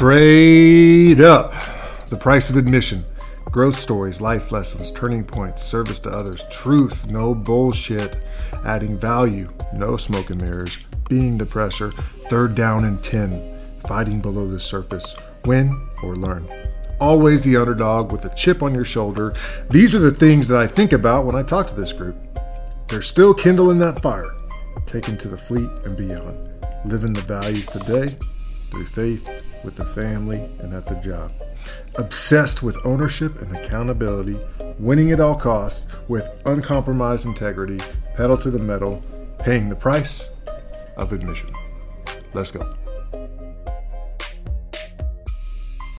Straight up, the price of admission. Growth stories, life lessons, turning points, service to others, truth, no bullshit, adding value, no smoke and mirrors, being the pressure, third down and 10, fighting below the surface, win or learn. Always the underdog with a chip on your shoulder. These are the things that I think about when I talk to this group. They're still kindling that fire, taken to the fleet and beyond, living the values today through faith with the family and at the job. Obsessed with ownership and accountability, winning at all costs with uncompromised integrity, pedal to the metal, paying the price of admission. Let's go.